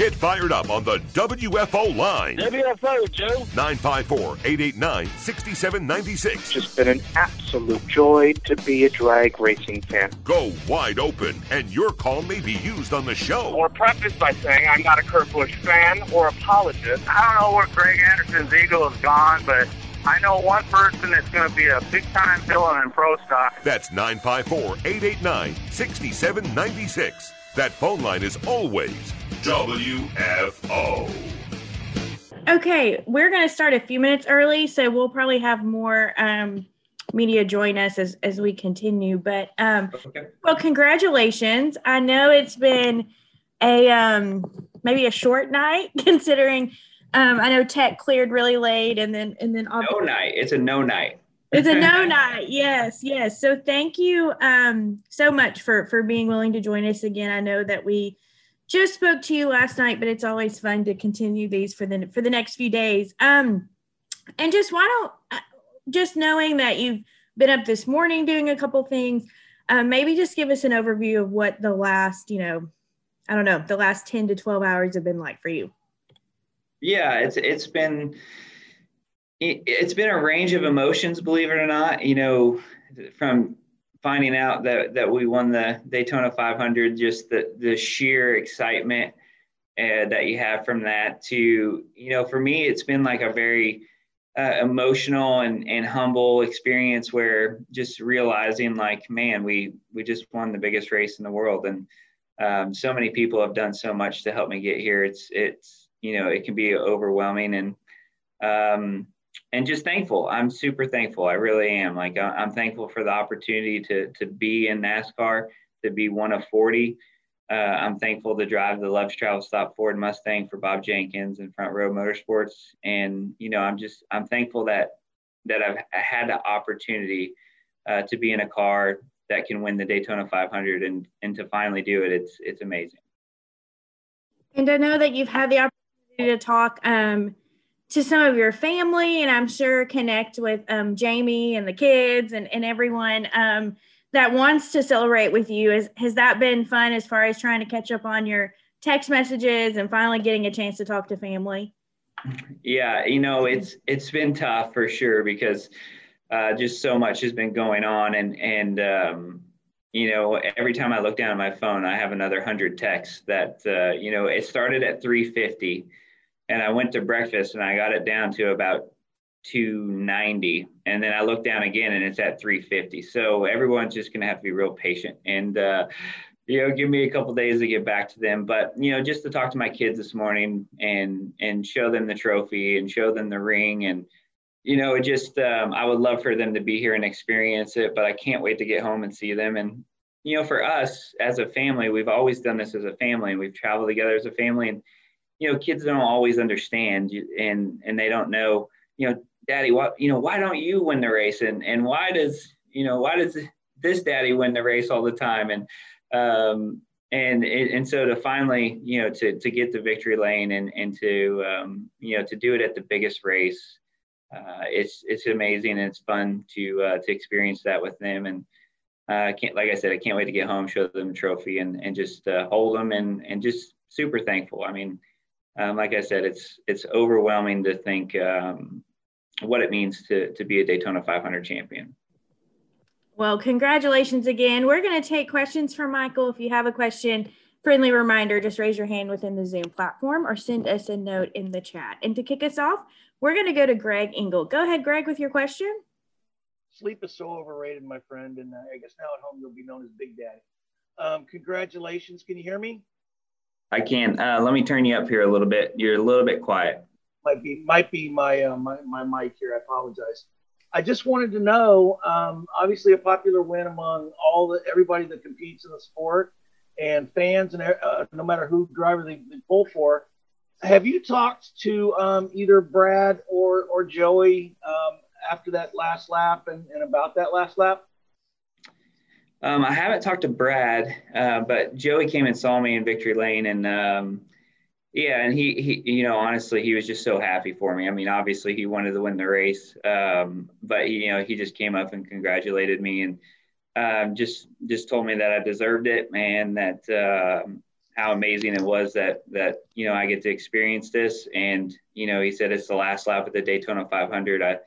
Get fired up on the WFO line. WFO, Joe. 954 889 6796. Just been an absolute joy to be a drag racing fan. Go wide open, and your call may be used on the show. Or preface by saying I'm not a Kurt Busch fan or apologist. I don't know where Greg Anderson's ego has gone, but I know one person that's going to be a big time villain in pro stock. That's 954 889 6796. That phone line is always WFO. Okay, we're going to start a few minutes early, so we'll probably have more um, media join us as, as we continue. But um, okay. well, congratulations! I know it's been a um, maybe a short night considering um, I know Tech cleared really late, and then and then no night. It's a no night. It's a no night. Yes, yes. So thank you um, so much for for being willing to join us again. I know that we just spoke to you last night, but it's always fun to continue these for the for the next few days. Um, and just why don't uh, just knowing that you've been up this morning doing a couple things, um, maybe just give us an overview of what the last, you know, I don't know, the last ten to twelve hours have been like for you. Yeah, it's it's been it, it's been a range of emotions, believe it or not. You know, from finding out that that we won the Daytona 500, just the the sheer excitement uh, that you have from that. To you know, for me, it's been like a very uh, emotional and, and humble experience where just realizing like, man, we we just won the biggest race in the world, and um, so many people have done so much to help me get here. It's it's you know it can be overwhelming and um, and just thankful. I'm super thankful. I really am. Like I'm thankful for the opportunity to to be in NASCAR, to be one of 40. Uh, I'm thankful to drive the Love's Travel Stop Ford Mustang for Bob Jenkins and Front Row Motorsports. And you know, I'm just I'm thankful that that I've had the opportunity uh, to be in a car that can win the Daytona 500 and and to finally do it. It's it's amazing. And I know that you've had the opportunity to talk um, to some of your family and I'm sure connect with um, Jamie and the kids and, and everyone um, that wants to celebrate with you. Is, has that been fun as far as trying to catch up on your text messages and finally getting a chance to talk to family? Yeah, you know, it's it's been tough for sure because uh, just so much has been going on and and um, you know every time I look down at my phone, I have another hundred texts that uh, you know it started at 350 and I went to breakfast and I got it down to about 290 and then I look down again and it's at 350 so everyone's just gonna have to be real patient and uh, you know give me a couple days to get back to them. But you know just to talk to my kids this morning and and show them the trophy and show them the ring and you know just um, I would love for them to be here and experience it but I can't wait to get home and see them. And you know for us as a family we've always done this as a family and we've traveled together as a family and you know, kids don't always understand and and they don't know, you know, daddy, what you know, why don't you win the race? And and why does, you know, why does this daddy win the race all the time? And um and and so to finally, you know, to to get the victory lane and and to um, you know, to do it at the biggest race, uh, it's it's amazing and it's fun to uh, to experience that with them and uh, can't like I said I can't wait to get home show them the trophy and and just uh, hold them and and just super thankful I mean um, like I said, it's it's overwhelming to think um, what it means to to be a Daytona 500 champion. Well, congratulations again. We're going to take questions from Michael. If you have a question, friendly reminder, just raise your hand within the Zoom platform or send us a note in the chat. And to kick us off, we're going to go to Greg Engle. Go ahead, Greg, with your question. Sleep is so overrated, my friend, and uh, I guess now at home you'll be known as Big Daddy. Um, congratulations. Can you hear me? I can. Uh, let me turn you up here a little bit. You're a little bit quiet. Might be might be my uh, my, my mic here. I apologize. I just wanted to know. Um, obviously, a popular win among all the everybody that competes in the sport and fans, and uh, no matter who driver they, they, pull for. Have you talked to um, either Brad or or Joey um, after that last lap and, and about that last lap? Um, I haven't talked to Brad, uh, but Joey came and saw me in Victory Lane, and um, yeah, and he, he, you know, honestly, he was just so happy for me. I mean, obviously, he wanted to win the race, um, but you know, he just came up and congratulated me, and um, just just told me that I deserved it, man. That um, how amazing it was that that you know I get to experience this. And you know, he said it's the last lap of the Daytona 500. I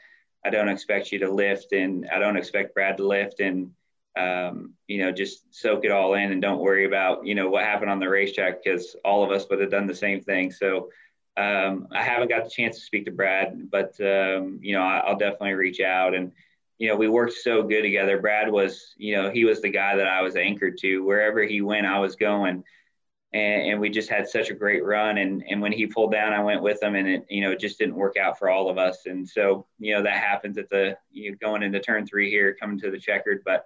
I don't expect you to lift, and I don't expect Brad to lift, and um, you know, just soak it all in and don't worry about you know what happened on the racetrack because all of us would have done the same thing. So. Um, I haven't got the chance to speak to Brad, but um, you know I, will definitely reach out and you know, we worked so good together. Brad was, you know, he was the guy that I was anchored to. Wherever he went, I was going and, and we just had such a great run. And and when he pulled down, I went with him, and it you know just didn't work out for all of us. And so you know that happens at the you know, going into turn three here, coming to the checkered, but.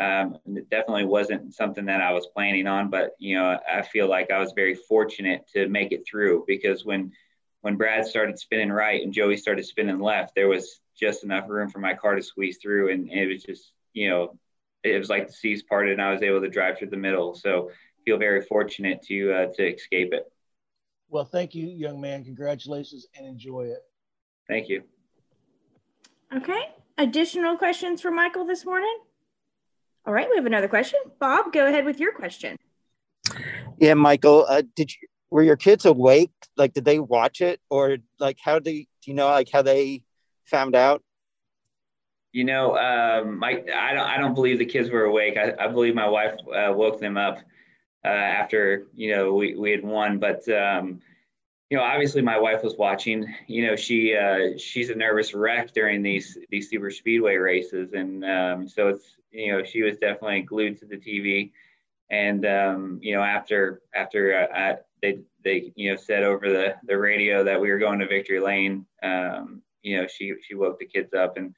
Um, it definitely wasn't something that I was planning on, but you know, I feel like I was very fortunate to make it through because when when Brad started spinning right and Joey started spinning left, there was just enough room for my car to squeeze through, and, and it was just you know, it was like the seas parted, and I was able to drive through the middle. So feel very fortunate to uh, to escape it. Well, thank you, young man. Congratulations and enjoy it. Thank you. Okay. Additional questions for Michael this morning? All right, we have another question. Bob, go ahead with your question. Yeah, Michael, uh, did you were your kids awake? Like, did they watch it, or like how do you, do you know like how they found out? You know, um, my I don't I don't believe the kids were awake. I, I believe my wife uh, woke them up uh, after you know we, we had won. But um, you know, obviously my wife was watching. You know, she uh, she's a nervous wreck during these these super speedway races, and um, so it's you know she was definitely glued to the TV. And um, you know, after after uh, I, they they you know said over the the radio that we were going to Victory Lane, um, you know, she she woke the kids up and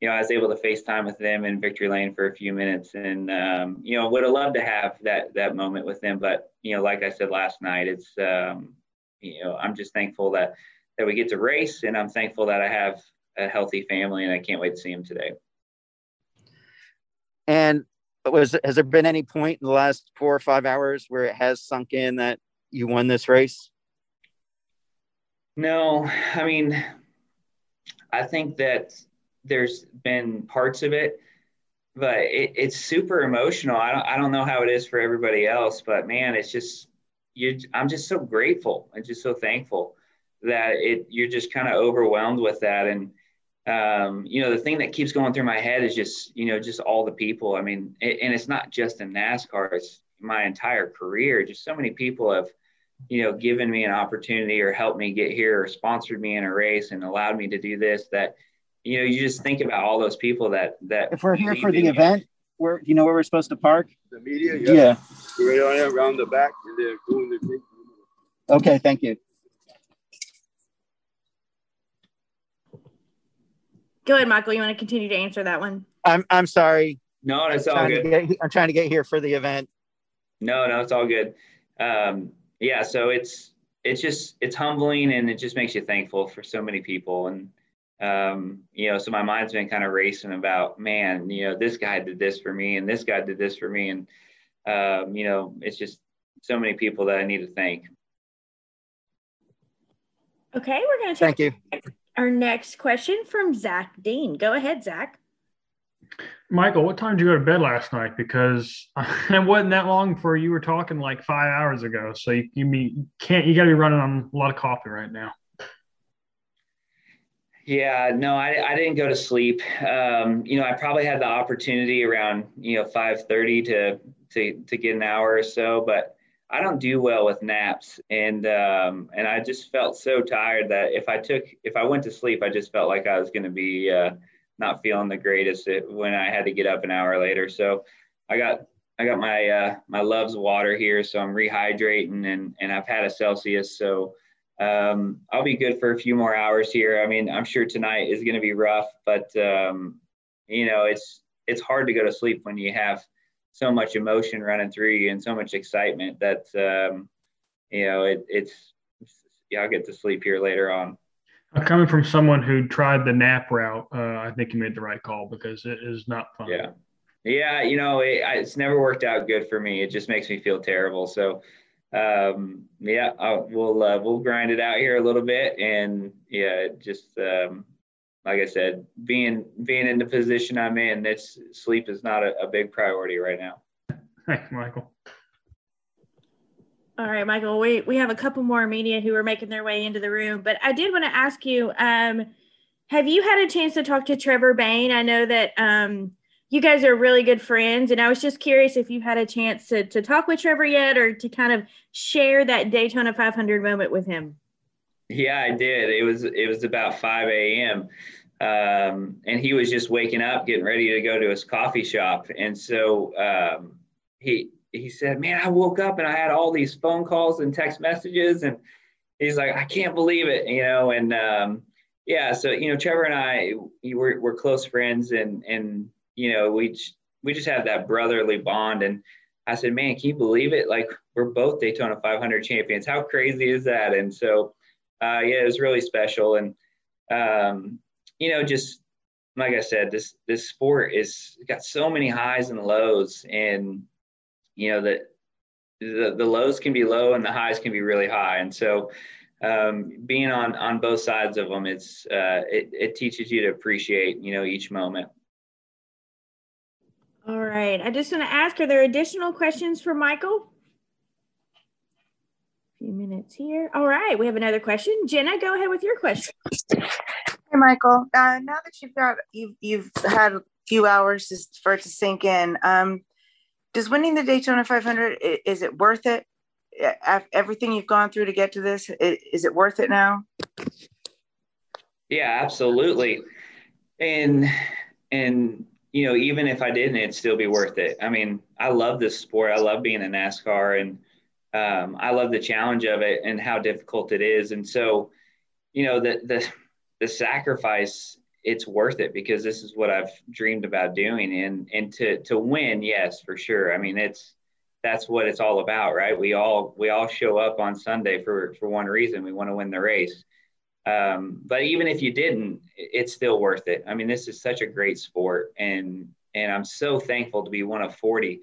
you know, I was able to FaceTime with them in Victory Lane for a few minutes, and um, you know, would have loved to have that that moment with them. But you know, like I said last night, it's um, you know, I'm just thankful that that we get to race, and I'm thankful that I have a healthy family, and I can't wait to see them today. And was has there been any point in the last four or five hours where it has sunk in that you won this race? No, I mean, I think that there's been parts of it, but it, it's super emotional. I don't, I don't know how it is for everybody else, but man, it's just, you, I'm just so grateful and just so thankful that it, you're just kind of overwhelmed with that. And, um, you know, the thing that keeps going through my head is just, you know, just all the people. I mean, it, and it's not just in NASCAR, it's my entire career. Just so many people have, you know, given me an opportunity or helped me get here or sponsored me in a race and allowed me to do this that, you know, you just think about all those people that that. If we're here for the event, where do you know where we're supposed to park? The media. Yeah. yeah. We're around the back, and they're doing the. Okay, thank you. Go ahead, Michael. You want to continue to answer that one? I'm I'm sorry. No, that's all good. Get, I'm trying to get here for the event. No, no, it's all good. Um, yeah, so it's it's just it's humbling and it just makes you thankful for so many people and um, you know, so my mind's been kind of racing about, man, you know, this guy did this for me and this guy did this for me. And, um, you know, it's just so many people that I need to thank. Okay, we're going to thank you. Our next question from Zach Dean. Go ahead, Zach. Michael, what time did you go to bed last night? Because it wasn't that long before you were talking like five hours ago. So you, you can't, you got to be running on a lot of coffee right now. Yeah, no, I, I didn't go to sleep. Um, you know, I probably had the opportunity around you know five thirty to to to get an hour or so, but I don't do well with naps, and um, and I just felt so tired that if I took if I went to sleep, I just felt like I was going to be uh, not feeling the greatest when I had to get up an hour later. So I got I got my uh, my loves water here, so I'm rehydrating, and and I've had a Celsius, so um, I'll be good for a few more hours here. I mean, I'm sure tonight is going to be rough, but um, you know, it's it's hard to go to sleep when you have so much emotion running through you and so much excitement that um, you know it, it's yeah. I'll get to sleep here later on. Coming from someone who tried the nap route, uh, I think you made the right call because it is not fun. Yeah, yeah. You know, it, it's never worked out good for me. It just makes me feel terrible. So um, yeah, I'll, we'll uh, we'll grind it out here a little bit, and yeah, just um, like I said, being being in the position I'm in, this sleep is not a, a big priority right now. Thanks, Michael. All right, Michael, we, we have a couple more media who are making their way into the room, but I did want to ask you, um, have you had a chance to talk to Trevor Bayne? I know that um, you guys are really good friends, and I was just curious if you had a chance to, to talk with Trevor yet or to kind of share that Daytona 500 moment with him. Yeah, I did. It was it was about 5 a.m. Um, and he was just waking up, getting ready to go to his coffee shop, and so um, he he said, "Man, I woke up and I had all these phone calls and text messages, and he's like, I can't believe it, you know." And um, yeah, so you know, Trevor and I, we're we're close friends, and and you know, we we just have that brotherly bond. And I said, "Man, can you believe it? Like we're both Daytona 500 champions. How crazy is that?" And so, uh, yeah, it was really special, and um, you know, just like I said, this this sport is got so many highs and lows, and you know that the, the lows can be low and the highs can be really high and so um, being on on both sides of them it's uh, it, it teaches you to appreciate you know each moment all right i just want to ask are there additional questions for michael a few minutes here all right we have another question jenna go ahead with your question hey michael uh, now that you've got you've, you've had a few hours just for it to sink in um, does winning the Daytona 500 is it worth it? Everything you've gone through to get to this, is it worth it now? Yeah, absolutely. And and you know, even if I didn't, it'd still be worth it. I mean, I love this sport. I love being in NASCAR, and um, I love the challenge of it and how difficult it is. And so, you know, the the the sacrifice it's worth it because this is what I've dreamed about doing and and to to win yes for sure I mean it's that's what it's all about right we all we all show up on Sunday for for one reason we want to win the race um, but even if you didn't it's still worth it I mean this is such a great sport and and I'm so thankful to be one of 40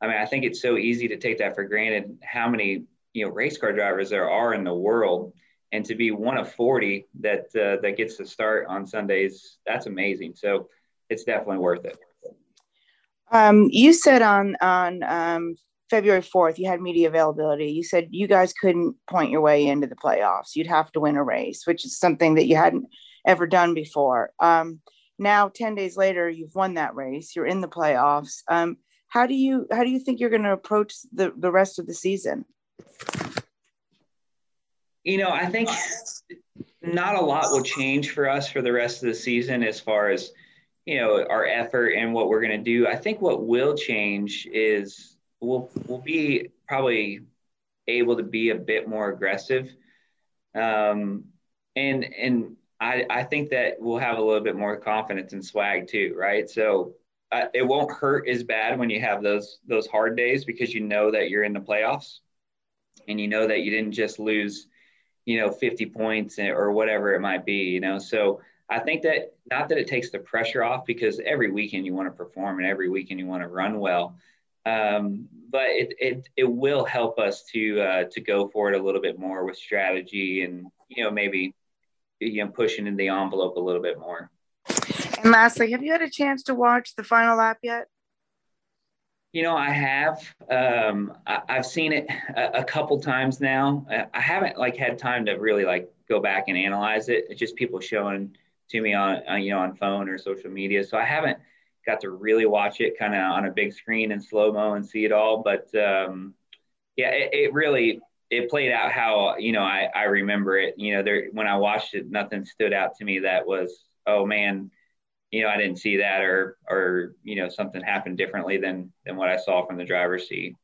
I mean I think it's so easy to take that for granted how many you know race car drivers there are in the world and to be one of 40 that uh, that gets to start on Sundays, that's amazing. So it's definitely worth it. Um, you said on on um, February 4th, you had media availability. You said you guys couldn't point your way into the playoffs. You'd have to win a race, which is something that you hadn't ever done before. Um, now, 10 days later, you've won that race. You're in the playoffs. Um, how do you how do you think you're going to approach the, the rest of the season? You know, I think not a lot will change for us for the rest of the season as far as, you know, our effort and what we're going to do. I think what will change is we'll, we'll be probably able to be a bit more aggressive. Um, and, and I, I think that we'll have a little bit more confidence and swag too, right? So uh, it won't hurt as bad when you have those, those hard days because you know that you're in the playoffs and you know that you didn't just lose you know 50 points or whatever it might be you know so i think that not that it takes the pressure off because every weekend you want to perform and every weekend you want to run well um, but it, it it will help us to uh, to go for it a little bit more with strategy and you know maybe you know pushing in the envelope a little bit more and lastly have you had a chance to watch the final lap yet you know, I have. Um, I, have seen it a, a, couple times now. I haven't like had time to really like go back and analyze it. It's just people showing to me on, on you know on phone or social media. So I haven't got to really watch it kind of on a big screen in slow mo and see it all. But um, yeah, it, it, really it played out how you know I, I remember it. You know, there when I watched it, nothing stood out to me that was oh man you know, I didn't see that or, or, you know, something happened differently than, than what I saw from the driver's seat.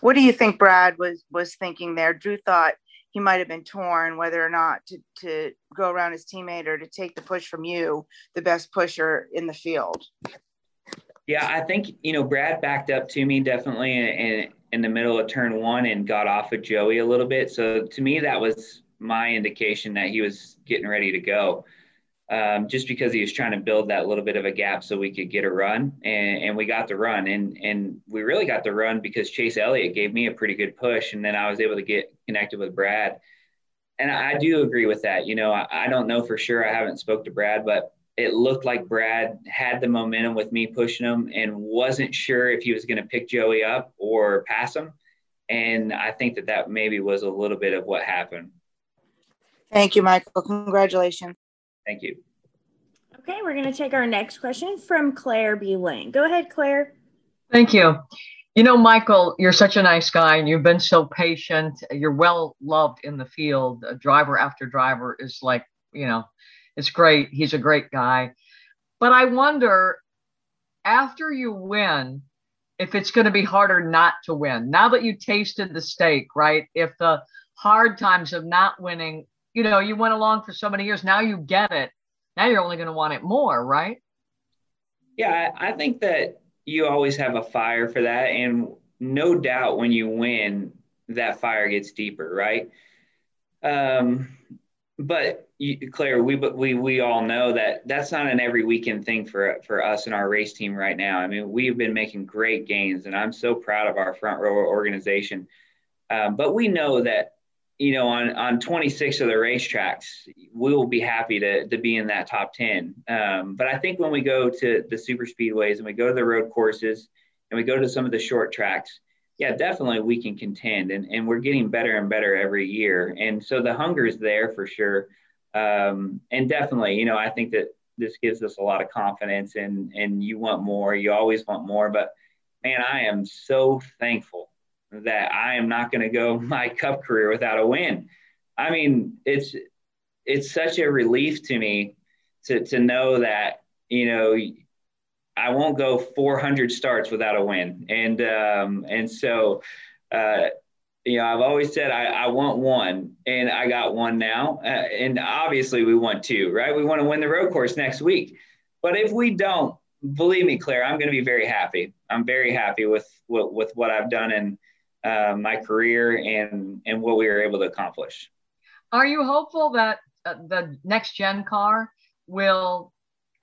What do you think Brad was, was thinking there? Drew thought he might have been torn whether or not to, to go around his teammate or to take the push from you, the best pusher in the field. Yeah, I think, you know, Brad backed up to me definitely in, in, in the middle of turn one and got off of Joey a little bit. So to me, that was my indication that he was getting ready to go um, just because he was trying to build that little bit of a gap so we could get a run, and, and we got the run, and and we really got the run because Chase Elliott gave me a pretty good push, and then I was able to get connected with Brad, and I do agree with that. You know, I, I don't know for sure. I haven't spoke to Brad, but it looked like Brad had the momentum with me pushing him and wasn't sure if he was going to pick Joey up or pass him. and I think that that maybe was a little bit of what happened. Thank you, Michael. Congratulations. Thank you. Okay, we're going to take our next question from Claire B. Lang. Go ahead, Claire. Thank you. You know, Michael, you're such a nice guy and you've been so patient. You're well loved in the field. A driver after driver is like, you know, it's great. He's a great guy. But I wonder after you win, if it's going to be harder not to win. Now that you tasted the steak, right? If the hard times of not winning, you know, you went along for so many years, now you get it. Now you're only going to want it more, right? Yeah, I think that you always have a fire for that. And no doubt when you win, that fire gets deeper, right? Um, but you, Claire, we we we all know that that's not an every weekend thing for for us and our race team right now. I mean, we've been making great gains, and I'm so proud of our front row organization. Um, but we know that you know on on 26 of the racetracks, we will be happy to to be in that top 10. Um, but I think when we go to the super speedways and we go to the road courses and we go to some of the short tracks, yeah, definitely we can contend, and and we're getting better and better every year. And so the hunger is there for sure. Um, and definitely, you know, I think that this gives us a lot of confidence, and and you want more. You always want more, but man, I am so thankful that I am not going to go my Cup career without a win. I mean, it's it's such a relief to me to to know that you know I won't go 400 starts without a win. And um, and so, uh, you know, I've always said I, I want one, and I got one now. Uh, and obviously, we want two, right? We want to win the road course next week. But if we don't, believe me, Claire, I'm going to be very happy. I'm very happy with with, with what I've done in uh, my career and and what we were able to accomplish. Are you hopeful that uh, the next gen car will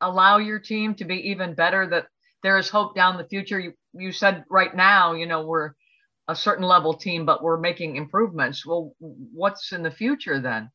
allow your team to be even better that there is hope down the future? You, you said right now you know we're a certain level team but we're making improvements. Well what's in the future then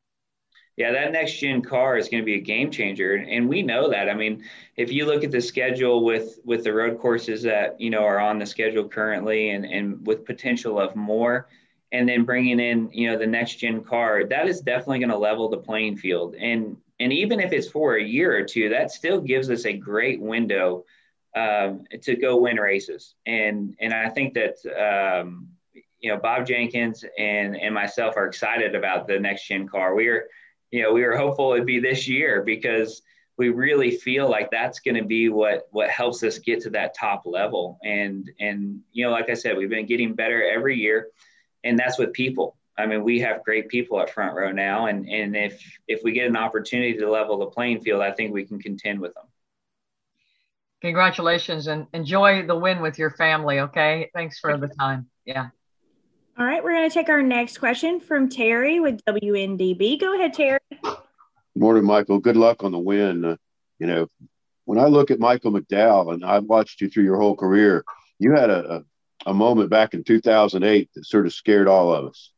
yeah that next gen car is going to be a game changer and we know that i mean if you look at the schedule with with the road courses that you know are on the schedule currently and and with potential of more and then bringing in you know the next gen car that is definitely going to level the playing field and and even if it's for a year or two, that still gives us a great window um, to go win races. And and I think that um, you know Bob Jenkins and and myself are excited about the next gen car. We are you know we were hopeful it'd be this year because we really feel like that's going to be what what helps us get to that top level. And and you know like I said, we've been getting better every year, and that's with people. I mean, we have great people at front row now, and and if if we get an opportunity to level the playing field, I think we can contend with them. Congratulations and enjoy the win with your family. Okay, thanks for the time. Yeah. All right, we're going to take our next question from Terry with WNDB. Go ahead, Terry. Morning, Michael. Good luck on the win. Uh, you know, when I look at Michael McDowell, and I've watched you through your whole career, you had a, a, a moment back in 2008 that sort of scared all of us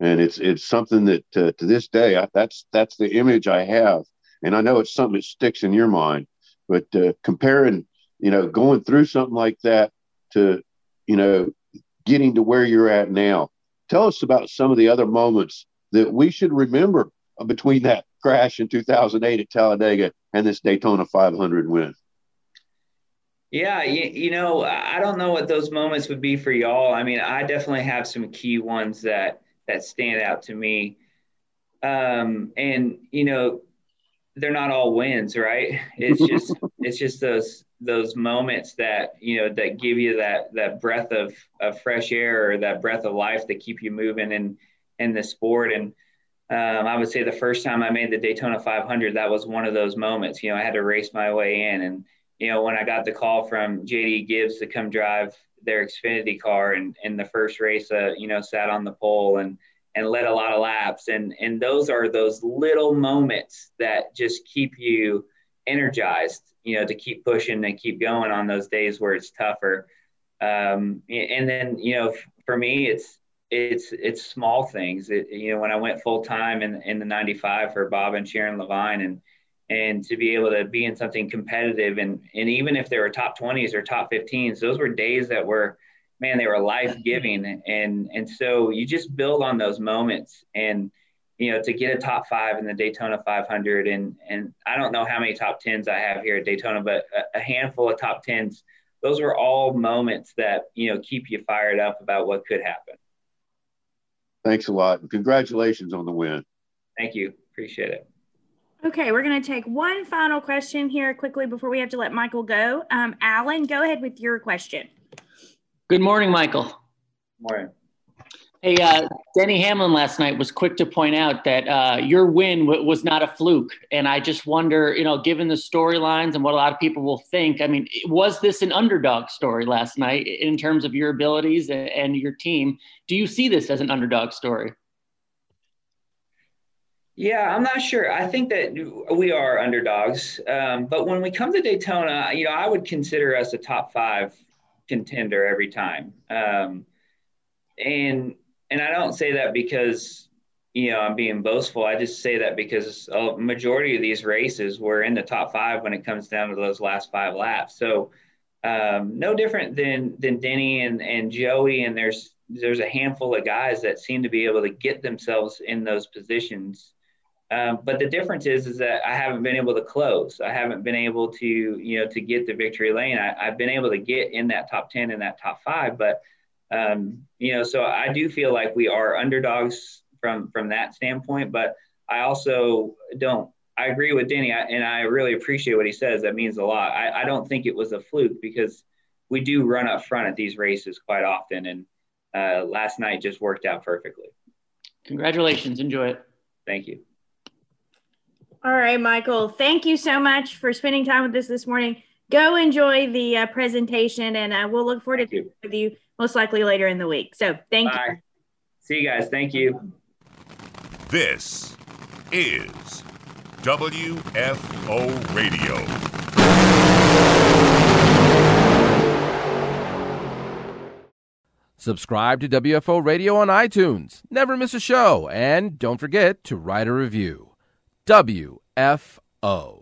and it's it's something that uh, to this day I, that's that's the image I have, and I know it's something that sticks in your mind. But uh, comparing, you know, going through something like that to, you know, getting to where you're at now, tell us about some of the other moments that we should remember between that crash in 2008 at Talladega and this Daytona 500 win. Yeah, you, you, know, I don't know what those moments would be for y'all. I mean, I definitely have some key ones that that stand out to me. Um, and you know, they're not all wins, right? It's just it's just those those moments that you know that give you that that breath of of fresh air or that breath of life that keep you moving in in the sport. And um, I would say the first time I made the Daytona 500, that was one of those moments. You know, I had to race my way in, and you know, when I got the call from JD Gibbs to come drive their Xfinity car and in the first race, uh, you know, sat on the pole and and led a lot of laps. And and those are those little moments that just keep you energized, you know, to keep pushing and keep going on those days where it's tougher. Um, and then, you know, for me, it's it's it's small things. It, you know, when I went full time in in the '95 for Bob and Sharon Leavine, and and to be able to be in something competitive, and and even if there were top 20s or top 15s, those were days that were man, they were life giving. And, and so you just build on those moments and, you know, to get a top five in the Daytona 500. And, and I don't know how many top tens I have here at Daytona, but a, a handful of top tens, those were all moments that, you know, keep you fired up about what could happen. Thanks a lot. Congratulations on the win. Thank you. Appreciate it. Okay, we're going to take one final question here quickly before we have to let Michael go. Um, Alan, go ahead with your question. Good morning, Michael. Good Morning. Hey, uh, Denny Hamlin last night was quick to point out that uh, your win w- was not a fluke. And I just wonder, you know, given the storylines and what a lot of people will think, I mean, was this an underdog story last night in terms of your abilities and, and your team? Do you see this as an underdog story? Yeah, I'm not sure. I think that we are underdogs. Um, but when we come to Daytona, you know, I would consider us a top five contender every time. Um, and and I don't say that because you know I'm being boastful. I just say that because a majority of these races were in the top five when it comes down to those last five laps. So um, no different than than Denny and and Joey. And there's there's a handful of guys that seem to be able to get themselves in those positions um, but the difference is, is that I haven't been able to close. I haven't been able to, you know, to get the victory lane. I, have been able to get in that top 10 and that top five, but, um, you know, so I do feel like we are underdogs from, from that standpoint, but I also don't, I agree with Denny and I really appreciate what he says. That means a lot. I, I don't think it was a fluke because we do run up front at these races quite often. And uh, last night just worked out perfectly. Congratulations. Enjoy it. Thank you. All right, Michael. Thank you so much for spending time with us this morning. Go enjoy the uh, presentation, and uh, we'll look forward to with you most likely later in the week. So, thank Bye. you. See you guys. Thank you. This is WFO Radio. Subscribe to WFO Radio on iTunes. Never miss a show. And don't forget to write a review. WFO.